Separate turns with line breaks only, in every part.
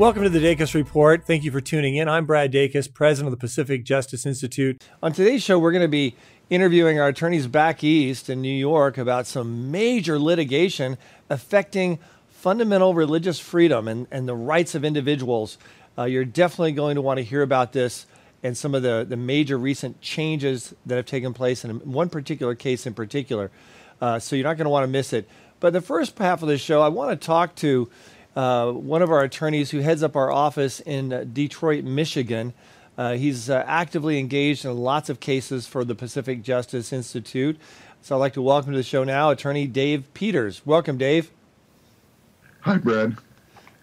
Welcome to the Dacus Report. Thank you for tuning in. I'm Brad Dacus, president of the Pacific Justice Institute. On today's show, we're going to be interviewing our attorneys back east in New York about some major litigation affecting fundamental religious freedom and, and the rights of individuals. Uh, you're definitely going to want to hear about this and some of the, the major recent changes that have taken place in one particular case in particular. Uh, so you're not going to want to miss it. But the first half of the show, I want to talk to uh, one of our attorneys who heads up our office in uh, Detroit, Michigan. Uh, he's uh, actively engaged in lots of cases for the Pacific Justice Institute. So I'd like to welcome to the show now attorney Dave Peters. Welcome, Dave.
Hi, Brad.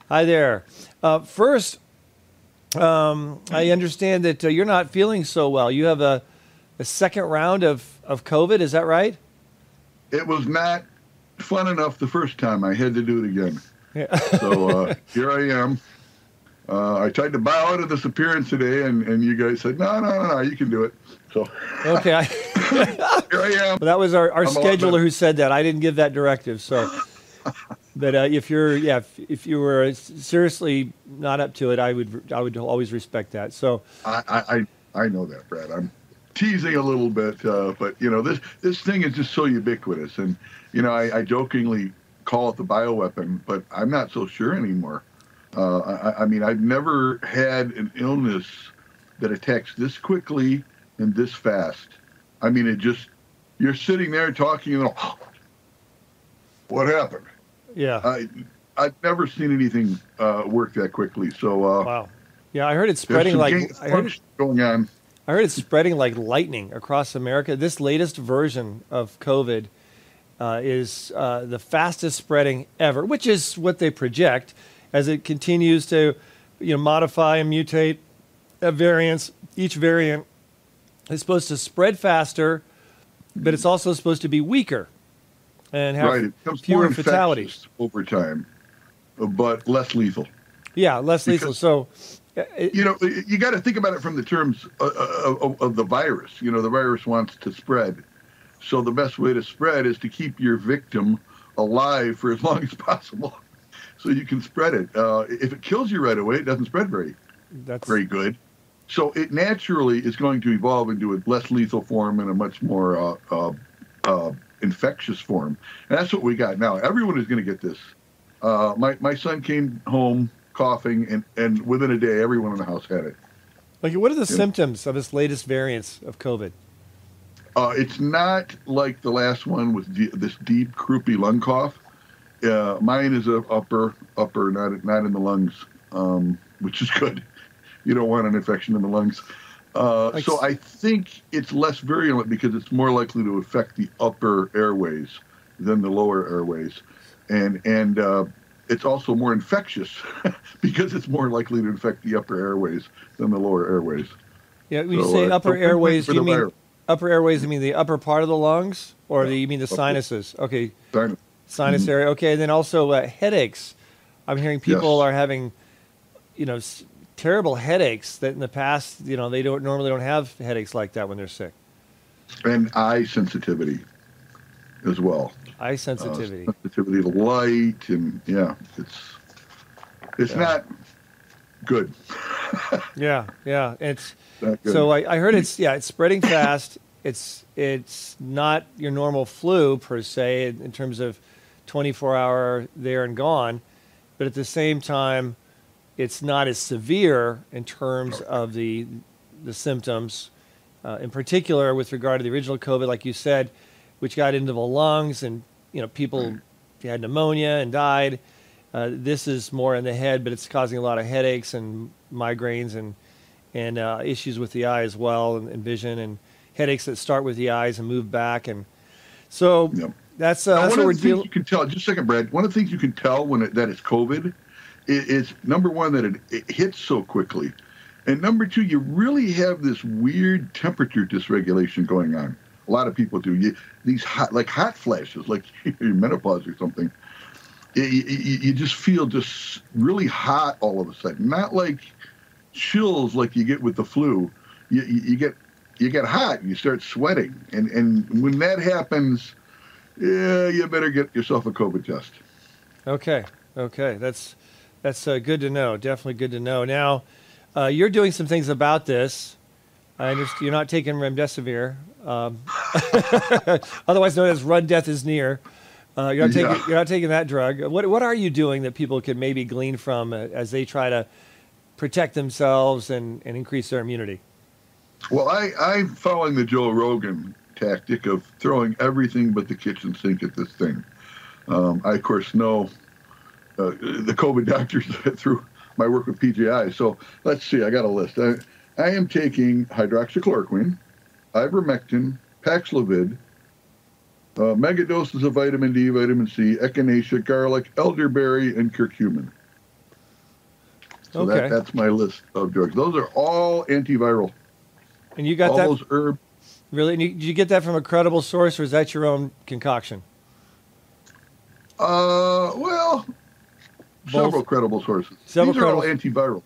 Hi there. Uh, first, um, I understand that you're not feeling so well. You have a, a second round of, of COVID, is that right?
It was not fun enough the first time. I had to do it again. Yeah. so uh, here I am. Uh, I tried to bow out of this appearance today, and, and you guys said, no, no, no, no, you can do it. So
okay, I,
here I am.
Well, that was our, our scheduler who said that. I didn't give that directive. So, but uh, if you're, yeah, if, if, you were seriously not up to it, I would, I would always respect that. So,
I, I, I know that, Brad. I'm teasing a little bit, uh, but you know, this this thing is just so ubiquitous, and you know, I, I jokingly call it the bioweapon, but I'm not so sure anymore. Uh, I, I, mean, I've never had an illness that attacks this quickly and this fast. I mean, it just, you're sitting there talking and, oh, what happened?
Yeah.
I, I've never seen anything uh, work that quickly. So, uh,
wow. Yeah, I heard it spreading like I heard,
going on.
I heard it's spreading like lightning across America. This latest version of COVID uh, is uh, the fastest spreading ever, which is what they project as it continues to you know, modify and mutate variants. Each variant is supposed to spread faster, but it's also supposed to be weaker and have
right.
fewer fatalities
over time, but less lethal.
Yeah, less because, lethal. So,
uh, it, you know, you got to think about it from the terms of, of, of, the virus. You know, the virus wants to spread, so the best way to spread is to keep your victim alive for as long as possible, so you can spread it. Uh, if it kills you right away, it doesn't spread very, That's... very good. So it naturally is going to evolve into a less lethal form and a much more uh, uh, uh infectious form. And that's what we got now. Everyone is going to get this. Uh, my my son came home coughing, and and within a day, everyone in the house had it.
Like, what are the yeah. symptoms of this latest variants of COVID?
Uh, it's not like the last one with d- this deep, croupy lung cough. Uh, mine is a upper, upper, not not in the lungs, um, which is good. You don't want an infection in the lungs. Uh, like, so I think it's less virulent because it's more likely to affect the upper airways than the lower airways, and and uh, it's also more infectious because it's more likely to infect the upper airways than the lower airways.
Yeah, when you say uh, upper airways, you mean virus. Upper airways, you mean the upper part of the lungs, or yeah. the, you mean the sinuses? Okay.
Sinus.
Sinus mm-hmm. area. Okay. And then also uh, headaches. I'm hearing people yes. are having, you know, s- terrible headaches that in the past, you know, they don't normally don't have headaches like that when they're sick.
And eye sensitivity as well.
Eye sensitivity.
Uh, sensitivity to light, and yeah, it's it's yeah. not good.
yeah, yeah, it's so I, I, heard it's yeah, it's spreading fast. it's it's not your normal flu per se in, in terms of 24 hour there and gone, but at the same time, it's not as severe in terms of the the symptoms. Uh, in particular, with regard to the original COVID, like you said, which got into the lungs and you know people had pneumonia and died. Uh, this is more in the head, but it's causing a lot of headaches and migraines and and uh, issues with the eye as well, and, and, vision, and headaches that start with the eyes and move back. And so yep. that's, uh, that's what we're dealing.
You can tell. Just a second, Brad. One of the things you can tell when it, that it's COVID is, is number one that it, it hits so quickly, And number two, you really have this weird temperature dysregulation going on. A lot of people do. You, these hot, like hot flashes, like your menopause or something. You, you, you just feel just really hot all of a sudden. Not like chills like you get with the flu. You, you get you get hot. You start sweating, and and when that happens, yeah, you better get yourself a COVID test.
Okay, okay, that's that's uh, good to know. Definitely good to know. Now, uh, you're doing some things about this. I understand you're not taking remdesivir, um, otherwise known as "run death is near." Uh, you're, not taking, yeah. you're not taking that drug. What what are you doing that people could maybe glean from uh, as they try to protect themselves and, and increase their immunity?
Well, I, I'm following the Joe Rogan tactic of throwing everything but the kitchen sink at this thing. Um, I, of course, know uh, the COVID doctors through my work with PJI. So let's see, I got a list. I, I am taking hydroxychloroquine, ivermectin, Paxlovid, uh, mega doses of vitamin D, vitamin C, echinacea, garlic, elderberry, and curcumin. So okay. that, that's my list of drugs. Those are all antiviral.
And you got
all
that?
those herbs.
Really? And you, did you get that from a credible source, or is that your own concoction?
Uh, well, Both? several credible sources. Several These credible. are all antiviral.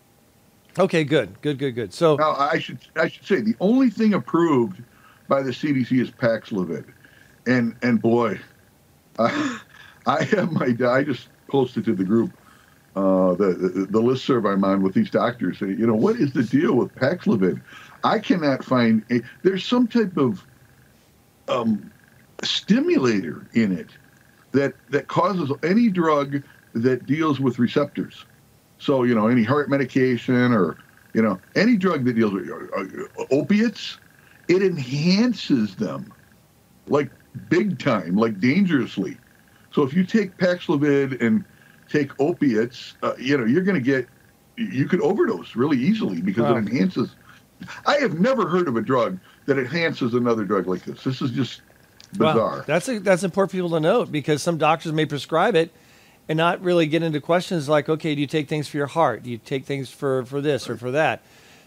Okay, good, good, good, good. So
now I should I should say the only thing approved by the CDC is Paxlovid, and and boy, I, I have my I just posted to the group uh, the, the the list serve I'm on with these doctors. You know what is the deal with Paxlovid? I cannot find a, there's some type of um, stimulator in it that that causes any drug that deals with receptors. So you know any heart medication or you know any drug that deals with uh, opiates, it enhances them like big time, like dangerously. So if you take Paxlovid and take opiates, uh, you know you're going to get you could overdose really easily because wow. it enhances I have never heard of a drug that enhances another drug like this. This is just bizarre. Well,
that's a, that's important for people to note because some doctors may prescribe it and not really get into questions like, okay, do you take things for your heart? Do you take things for, for this or for that?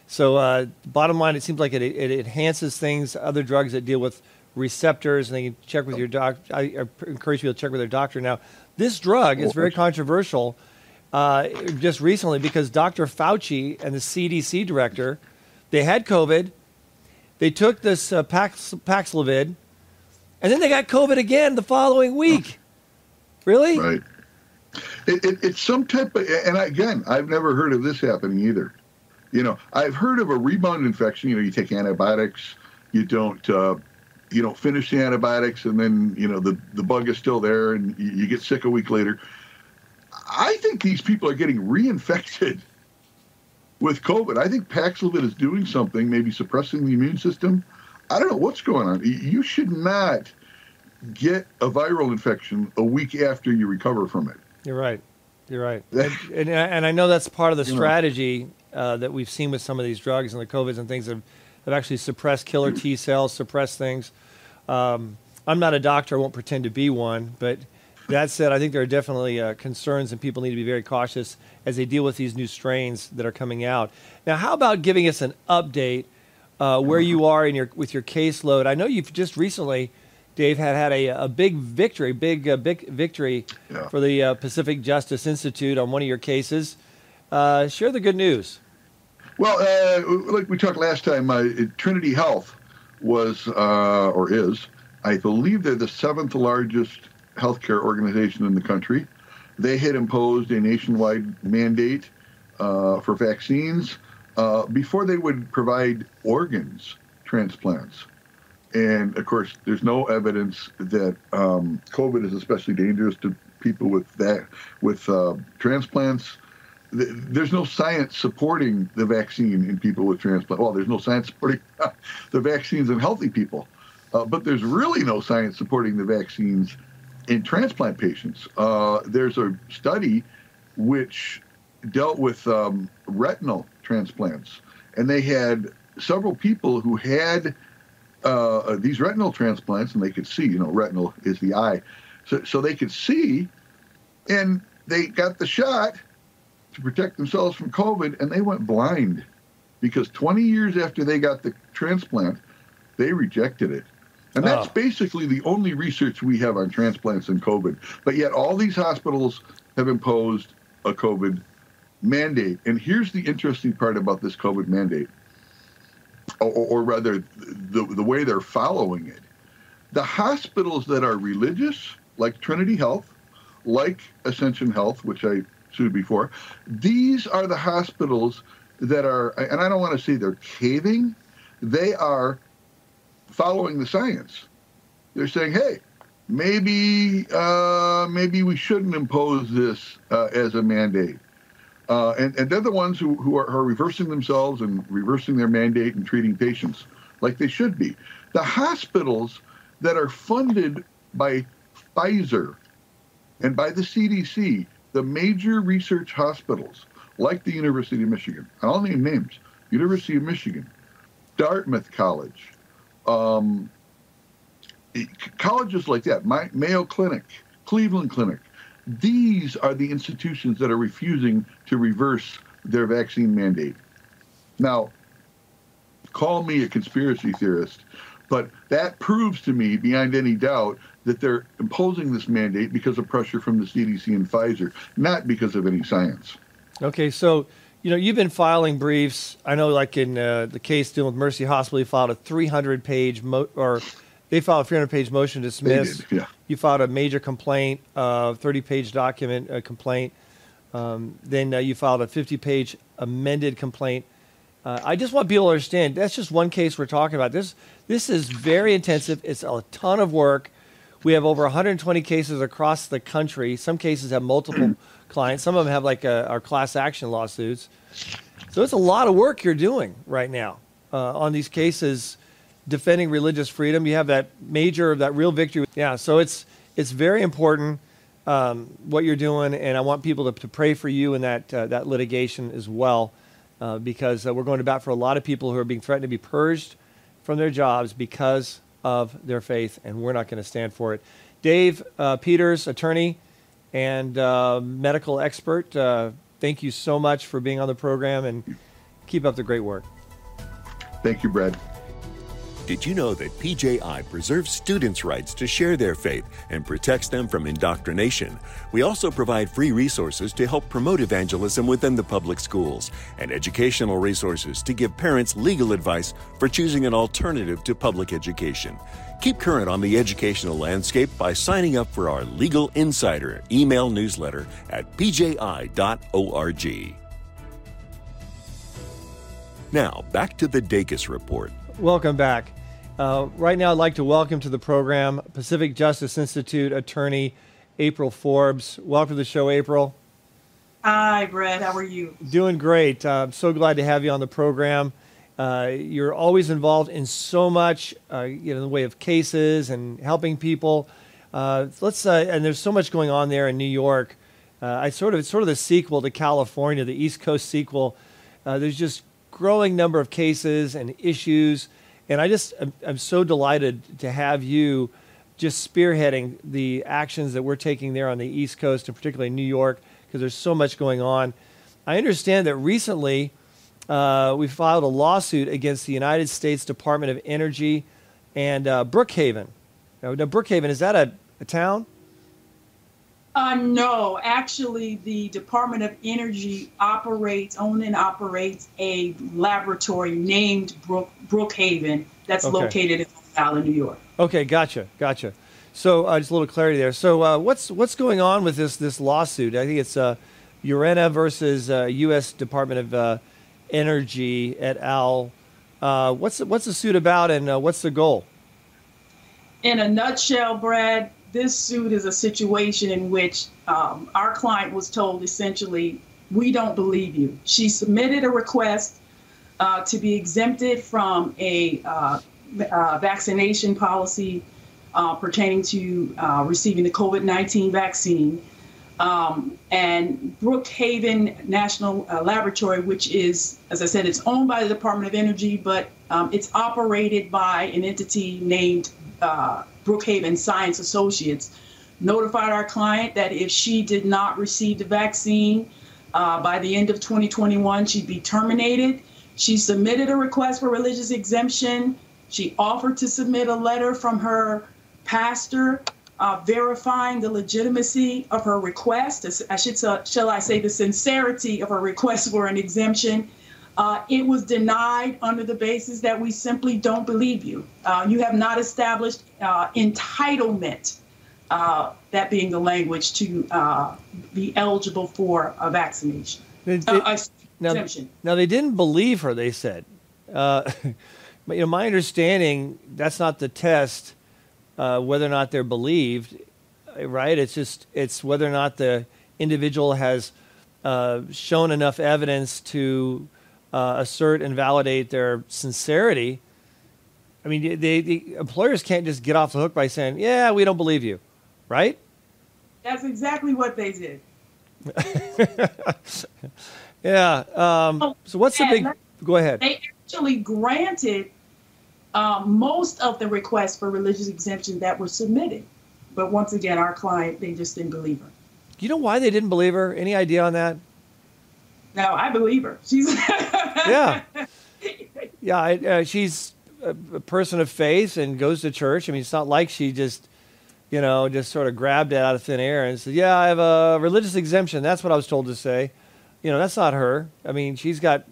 So, uh, bottom line, it seems like it, it enhances things. Other drugs that deal with receptors, and they can check with your doctor. I encourage people to check with their doctor. Now, this drug is very controversial uh, just recently because Dr. Fauci and the CDC director they had COVID. They took this uh, Pax, Paxlovid, and then they got COVID again the following week. Really?
Right. It, it, it's some type of, and again, I've never heard of this happening either. You know, I've heard of a rebound infection. You know, you take antibiotics, you don't, uh, you don't finish the antibiotics, and then you know the the bug is still there, and you, you get sick a week later. I think these people are getting reinfected with COVID. I think Paxlovid is doing something, maybe suppressing the immune system. I don't know what's going on. You should not get a viral infection a week after you recover from it.
You're right. You're right. and, and, and, I know that's part of the strategy uh, that we've seen with some of these drugs and the COVIDs and things have, have actually suppressed killer T cells, suppressed things. Um, I'm not a doctor, I won't pretend to be one, but that said, I think there are definitely uh, concerns, and people need to be very cautious as they deal with these new strains that are coming out. Now, how about giving us an update uh, where you are in your with your caseload? I know you've just recently, Dave, had had a, a big victory, big uh, big victory yeah. for the uh, Pacific Justice Institute on one of your cases. Uh, share the good news.
Well, uh, like we talked last time, Trinity Health was or is, I believe, they're the seventh largest healthcare organization in the country. They had imposed a nationwide mandate uh, for vaccines uh, before they would provide organs transplants. And of course, there's no evidence that um, COVID is especially dangerous to people with that with uh, transplants. There's no science supporting the vaccine in people with transplant. Well, there's no science supporting the vaccines in healthy people, uh, but there's really no science supporting the vaccines in transplant patients. Uh, there's a study which dealt with um, retinal transplants, and they had several people who had uh, these retinal transplants, and they could see. You know, retinal is the eye, so so they could see, and they got the shot to protect themselves from COVID, and they went blind because 20 years after they got the transplant, they rejected it. And that's
Oh.
basically the only research we have on transplants and COVID. But yet, all these hospitals have imposed a COVID mandate. And here's the interesting part about this COVID mandate, or, or rather, the, the way they're following it. The hospitals that are religious, like Trinity Health, like Ascension Health, which I sued before, these are the hospitals that are, and I don't want to say they're caving, they are following the science. They're saying, hey, maybe uh, maybe we shouldn't impose this uh, as a mandate. Uh, and, and they're the ones who, who are, are reversing themselves and reversing their mandate and treating patients like they should be. The hospitals that are funded by Pfizer and by the CDC, the major research hospitals like the University of Michigan, I'll name names University of Michigan, Dartmouth College, um, colleges like that, my, Mayo Clinic, Cleveland Clinic, these are the institutions that are refusing to reverse their vaccine mandate. Now, call me a conspiracy theorist, but that proves to me beyond any doubt that they're imposing this mandate because of pressure from the CDC and Pfizer, not because of any science.
Okay, so you know you've been filing briefs. I know, like in uh, the case dealing with Mercy Hospital, you filed a 300-page mo- or they filed a 300-page motion to dismiss.
did, yeah.
You filed a major complaint, uh, 30-page document uh, complaint. Um, then uh, you filed a 50-page amended complaint. Uh, I just want people to understand that's just one case we're talking about. This this is very intensive. It's a ton of work. We have over 120 cases across the country. Some cases have multiple clients. Some of them have like uh our class action lawsuits. So it's a lot of work you're doing right now uh, on these cases defending religious freedom. You have that major, that real victory. Yeah. So it's it's very important um, what you're doing, and I want people to, to pray for you in that uh, that litigation as well, uh, because uh, we're going to bat for a lot of people who are being threatened to be purged from their jobs because of their faith, and we're not going to stand for it. Dave uh, Peters, attorney and uh, medical expert, uh, thank you so much for being on the program, and keep up the great work.
Thank you, Brad.
Did you know that PJI preserves students' rights to share their faith and protects them from indoctrination? We also provide free resources to help promote evangelism within the public schools and educational resources to give parents legal advice for choosing an alternative to public education. Keep current on the educational landscape by signing up for our Legal Insider email newsletter at pji.org. Now, back to the Dacus Report.
Welcome back. Uh, right now, I'd like to welcome to the program Pacific Justice Institute attorney April Forbes. Welcome to the show, April.
Hi, Brad. How are you?
Doing great. Uh, I'm so glad to have you on the program. Uh, you're always involved in so much, uh, you know, in the way of cases and helping people. Uh, let's uh, and there's so much going on there in New York. Uh, I sort of it's sort of the sequel to California, the East Coast sequel. Uh, there's just growing number of cases and issues, and I just I'm, so delighted to have you just spearheading the actions that we're taking there on the East Coast and particularly New York because there's so much going on. I understand that recently uh, we filed a lawsuit against the United States Department of Energy and uh, Brookhaven. Now, now, Brookhaven is that a, a town?
Uh, no, actually, the Department of Energy operates, owns and operates a laboratory named Brook, Brookhaven that's
Okay.
located in Island, New York.
Okay, gotcha, gotcha. So uh, just a little clarity there. So uh, what's what's going on with this this lawsuit? I think it's uh, Urena versus uh, U.S. Department of uh, Energy et al. Uh, what's what's the suit about, and uh, what's the goal?
In a nutshell, Brad, this suit is a situation in which um, our client was told essentially, we don't believe you. She submitted a request uh, to be exempted from a uh, uh, vaccination policy uh, pertaining to uh, receiving the COVID 19 vaccine. Um, and Brookhaven National uh, Laboratory, which is, as I said, it's owned by the Department of Energy, but um, it's operated by an entity named Brookhaven Science Associates, notified our client that if she did not receive the vaccine uh, by the end of 2021, she'd be terminated. She submitted a request for religious exemption. She offered to submit a letter from her pastor uh, verifying the legitimacy of her request. I should, shall I say, the sincerity of her request for an exemption. Uh, it was denied under the basis that we simply don't believe you. Uh, you have not established uh, entitlement, uh, that being the language, to uh, be eligible for a vaccination.
It, it, now, now, they didn't believe her, they said. but you know, my understanding, that's not the test uh, whether or not they're believed, right? It's just it's whether or not the individual has uh, shown enough evidence to uh, assert and validate their sincerity. I mean, they, the employers can't just get off the hook by saying, "Yeah, we don't believe you," right?
That's exactly what they did.
yeah. Um, oh, so what's the big? Go ahead.
They actually granted um, most of the requests for religious exemption that were submitted. But once again, our client, they just didn't believe her.
You know why they didn't believe her? Any idea on that?
No, I believe her. She's
yeah, yeah. Uh, she's a, a, person of faith and goes to church. I mean, it's not like she just, you know, just sort of grabbed it out of thin air and said, "Yeah, I have a religious exemption." That's what I was told to say. You know, that's not her. I mean, she's got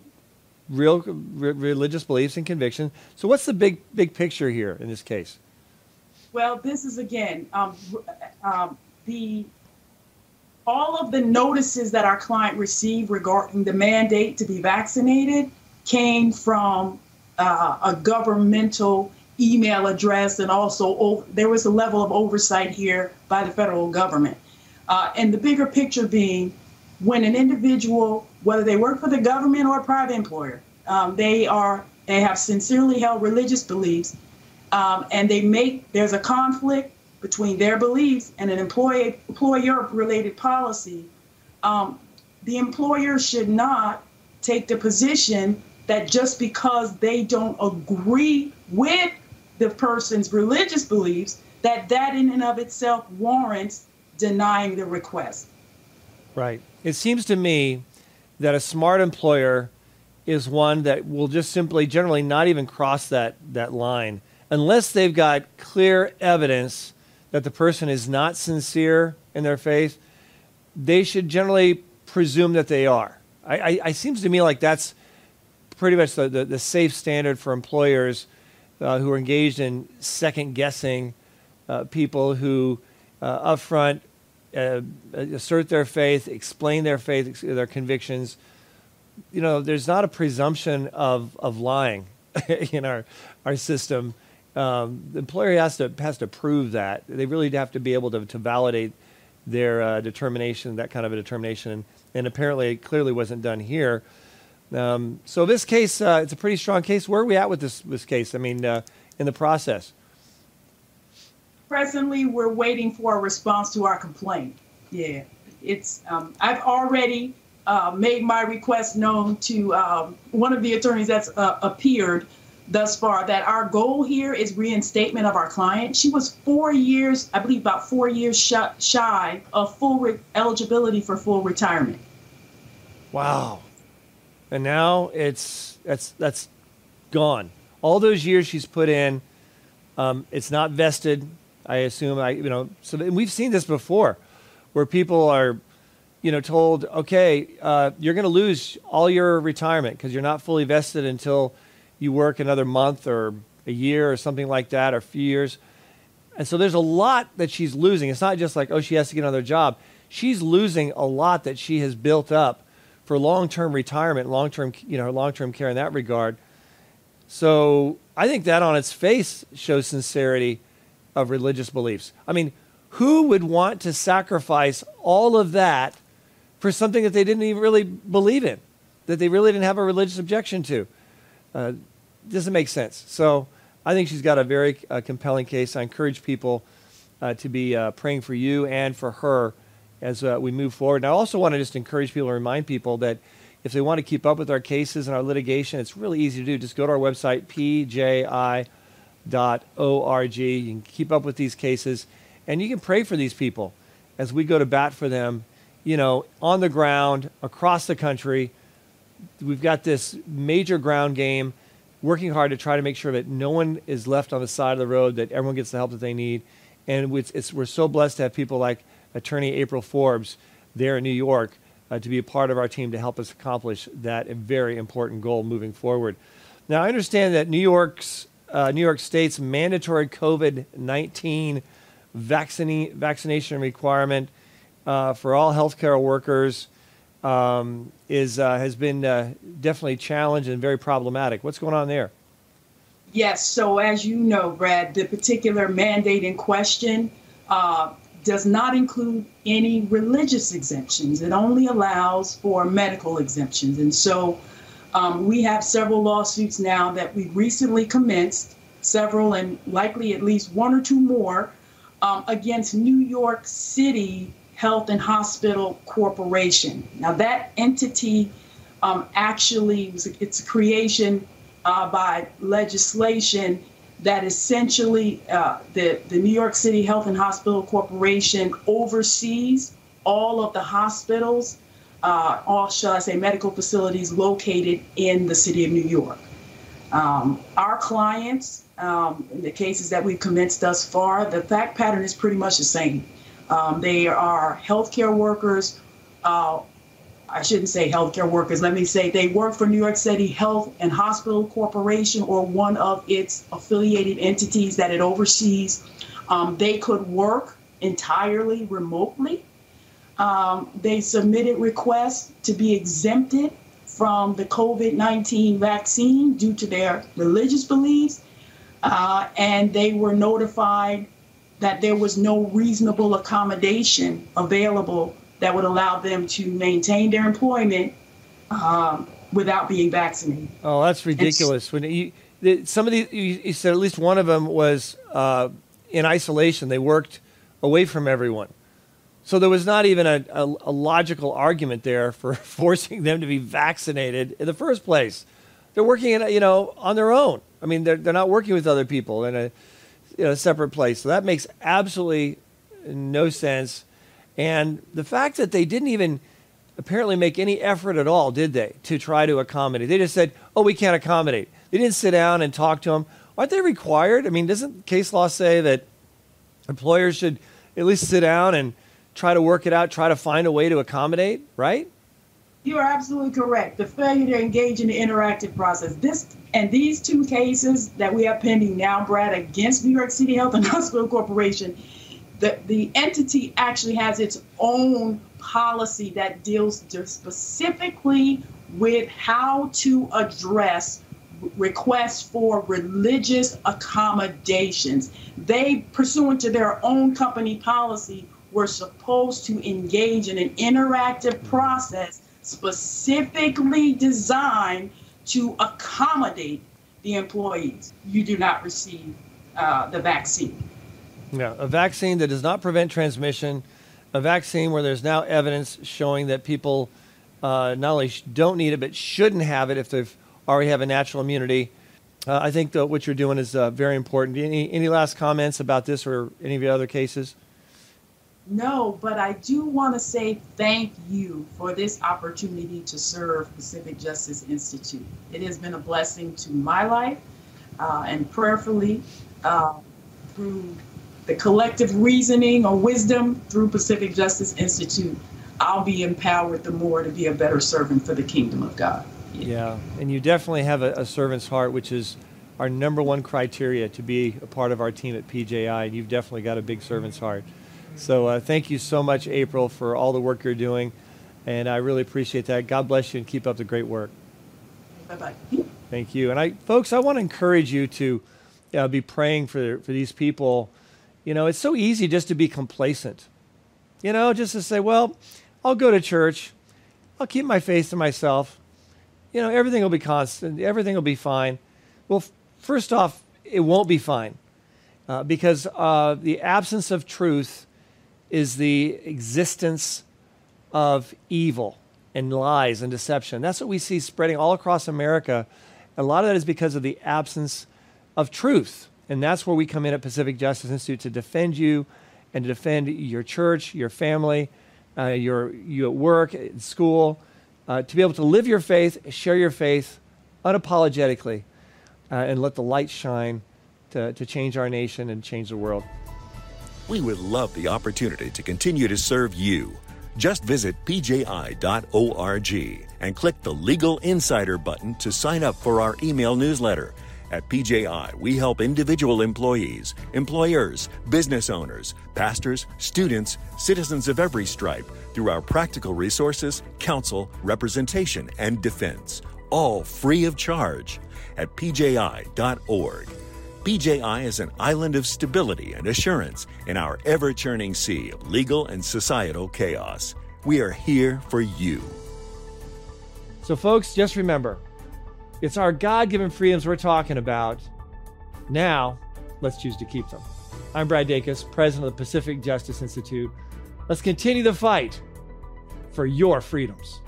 real re- religious beliefs and convictions. So, what's the big big picture here in this case?
Well, this is again um, um, the all of the notices that our client received regarding the mandate to be vaccinated came from uh, a governmental email address, and also there was a level of oversight here by the federal government. Uh, and the bigger picture being when an individual, whether they work for the government or a private employer, um, they are they have sincerely held religious beliefs, um, and they make there's a conflict between their beliefs and an employee employer related policy. Um, the employer should not take the position that just because they don't agree with the person's religious beliefs, that that in and of itself warrants denying the request.
Right. It seems to me that a smart employer is one that will just simply, generally, not even cross that, that line unless they've got clear evidence that the person is not sincere in their faith. They should generally presume that they are. I, I, it seems to me like that's pretty much the, the, the safe standard for employers uh, who are engaged in second guessing uh, people who uh, upfront uh, assert their faith, explain their faith, their convictions. You know, there's not a presumption of, of lying in our, our system. Um, the employer has to, has to prove that. They really have to be able to, to validate their uh, determination, that kind of a determination. And, apparently, it clearly wasn't done here. Um, so, this case, uh, it's a pretty strong case. Where are we at with this, this case? I mean, uh, in the process?
presently we're waiting for a response to our complaint. Yeah, it's um, I've already uh, made my request known to um, one of the attorneys that's uh, appeared thus far that our goal here is reinstatement of our client. She was four years, I believe, about four years shy of full re- eligibility for full retirement.
Wow! And now it's that's that's gone. All those years she's put in, um, it's not vested. I assume I you know so we've seen this before, where people are, you know, told okay uh, you're going to lose all your retirement because you're not fully vested until you work another month or a year or something like that or a few years, and so there's a lot that she's losing. It's not just like oh she has to get another job. She's losing a lot that she has built up for long-term retirement, long-term you know long-term care in that regard. So I think that on its face shows sincerity of religious beliefs. I mean, who would want to sacrifice all of that for something that they didn't even really believe in, that they really didn't have a religious objection to? Uh, doesn't make sense. So I think she's got a very uh, compelling case. I encourage people uh, to be uh, praying for you and for her as uh, we move forward. And I also want to just encourage people and remind people that if they want to keep up with our cases and our litigation, it's really easy to do. Just go to our website, pji org. You can keep up with these cases, and you can pray for these people as we go to bat for them, you know, on the ground, across the country, we've got this major ground game, working hard to try to make sure that no one is left on the side of the road, that everyone gets the help that they need. And it's, it's, we're so blessed to have people like Attorney April Forbes there in New York uh, to be a part of our team to help us accomplish that very important goal moving forward. Now, I understand that New York's uh, New York State's mandatory COVID 19 vaccine, vaccination requirement uh, for all healthcare workers um, is, uh, has been uh, definitely challenged and very problematic. What's going on there?
Yes, so as you know, Brad, the particular mandate in question uh, does not include any religious exemptions. It only allows for medical exemptions. And so um, we have several lawsuits now that we recently commenced, several and likely at least one or two more, um, against New York City Health and Hospital Corporation. Now, that entity um, actually, it's a creation uh, by legislation that essentially uh, the, the New York City Health and Hospital Corporation oversees all of the hospitals, uh, all, shall I say, medical facilities located in the city of New York. Um, our clients, um, in the cases that we've commenced thus far, the fact pattern is pretty much the same. Um, they are healthcare workers uh, I shouldn't say healthcare workers. Let me say they work for New York City Health and Hospital Corporation or one of its affiliated entities that it oversees. Um, they could work entirely remotely. Um, they submitted requests to be exempted from the COVID 19 vaccine due to their religious beliefs. Uh, and they were notified that there was no reasonable accommodation available that would allow them to maintain their employment um, without being vaccinated.
Oh, that's ridiculous. when you, the, some of these, you, you, said at least one of them was uh, in isolation. They worked away from everyone. So there was not even a, a, a, logical argument there for forcing them to be vaccinated in the first place. They're working, in, you know, on their own. I mean, they're, they're not working with other people in a, in a separate place. So that makes absolutely no sense. And the fact that they didn't even apparently make any effort at all, did they, to try to accommodate? They just said, oh, we can't accommodate. They didn't sit down and talk to them. Aren't they required? I mean, doesn't case law say that employers should at least sit down and try to work it out, try to find a way to accommodate, right?
You are absolutely correct. The failure to engage in the interactive process. This and these two cases that we have pending now, Brad, against New York City Health and Hospital Corporation, the, the entity actually has its own policy that deals specifically with how to address requests for religious accommodations. They, pursuant to their own company policy, were supposed to engage in an interactive process specifically designed to accommodate the employees. You do not receive uh, the vaccine.
Yeah, a vaccine that does not prevent transmission, a vaccine where there's now evidence showing that people uh, not only don't need it but shouldn't have it if they already have a natural immunity. Uh, I think what you're doing is uh, very important. Any any last comments about this or any of your other cases?
No, but I do want to say thank you for this opportunity to serve Pacific Justice Institute. It has been a blessing to my life, uh, and prayerfully uh, through the collective reasoning or wisdom through Pacific Justice Institute, I'll be empowered the more to be a better servant for the kingdom of God.
Yeah, and you definitely have a, a, servant's heart, which is our number one criteria to be a part of our team at PJI, and you've definitely got a big servant's heart. So uh, thank you so much, April, for all the work you're doing, and I really appreciate that. God bless you and keep up the great work.
Bye bye.
Thank you, and I, folks, I want to encourage you to uh, be praying for for these people you know, it's so easy just to be complacent. You know, just to say, well, I'll go to church. I'll keep my faith to myself. You know, everything will be constant. Everything will be fine. Well, f- first off, it won't be fine uh, because uh, the absence of truth is the existence of evil and lies and deception. That's what we see spreading all across America. A lot of that is because of the absence of truth. And that's where we come in at Pacific Justice Institute to defend you and to defend your church, your family, uh, your, you at work, at school, uh, to be able to live your faith, share your faith unapologetically, uh, and let the light shine to, to change our nation and change the world.
We would love the opportunity to continue to serve you. Just visit pji.org and click the Legal Insider button to sign up for our email newsletter. At PJI, we help individual employees, employers, business owners, pastors, students, citizens of every stripe through our practical resources, counsel, representation, and defense, all free of charge at pji.org. PJI is an island of stability and assurance in our ever churning sea of legal and societal chaos. We are here for you.
So, folks, just remember it's our God given freedoms we're talking about. Now, let's choose to keep them. I'm Brad Dacus, president of the Pacific Justice Institute. Let's continue the fight for your freedoms.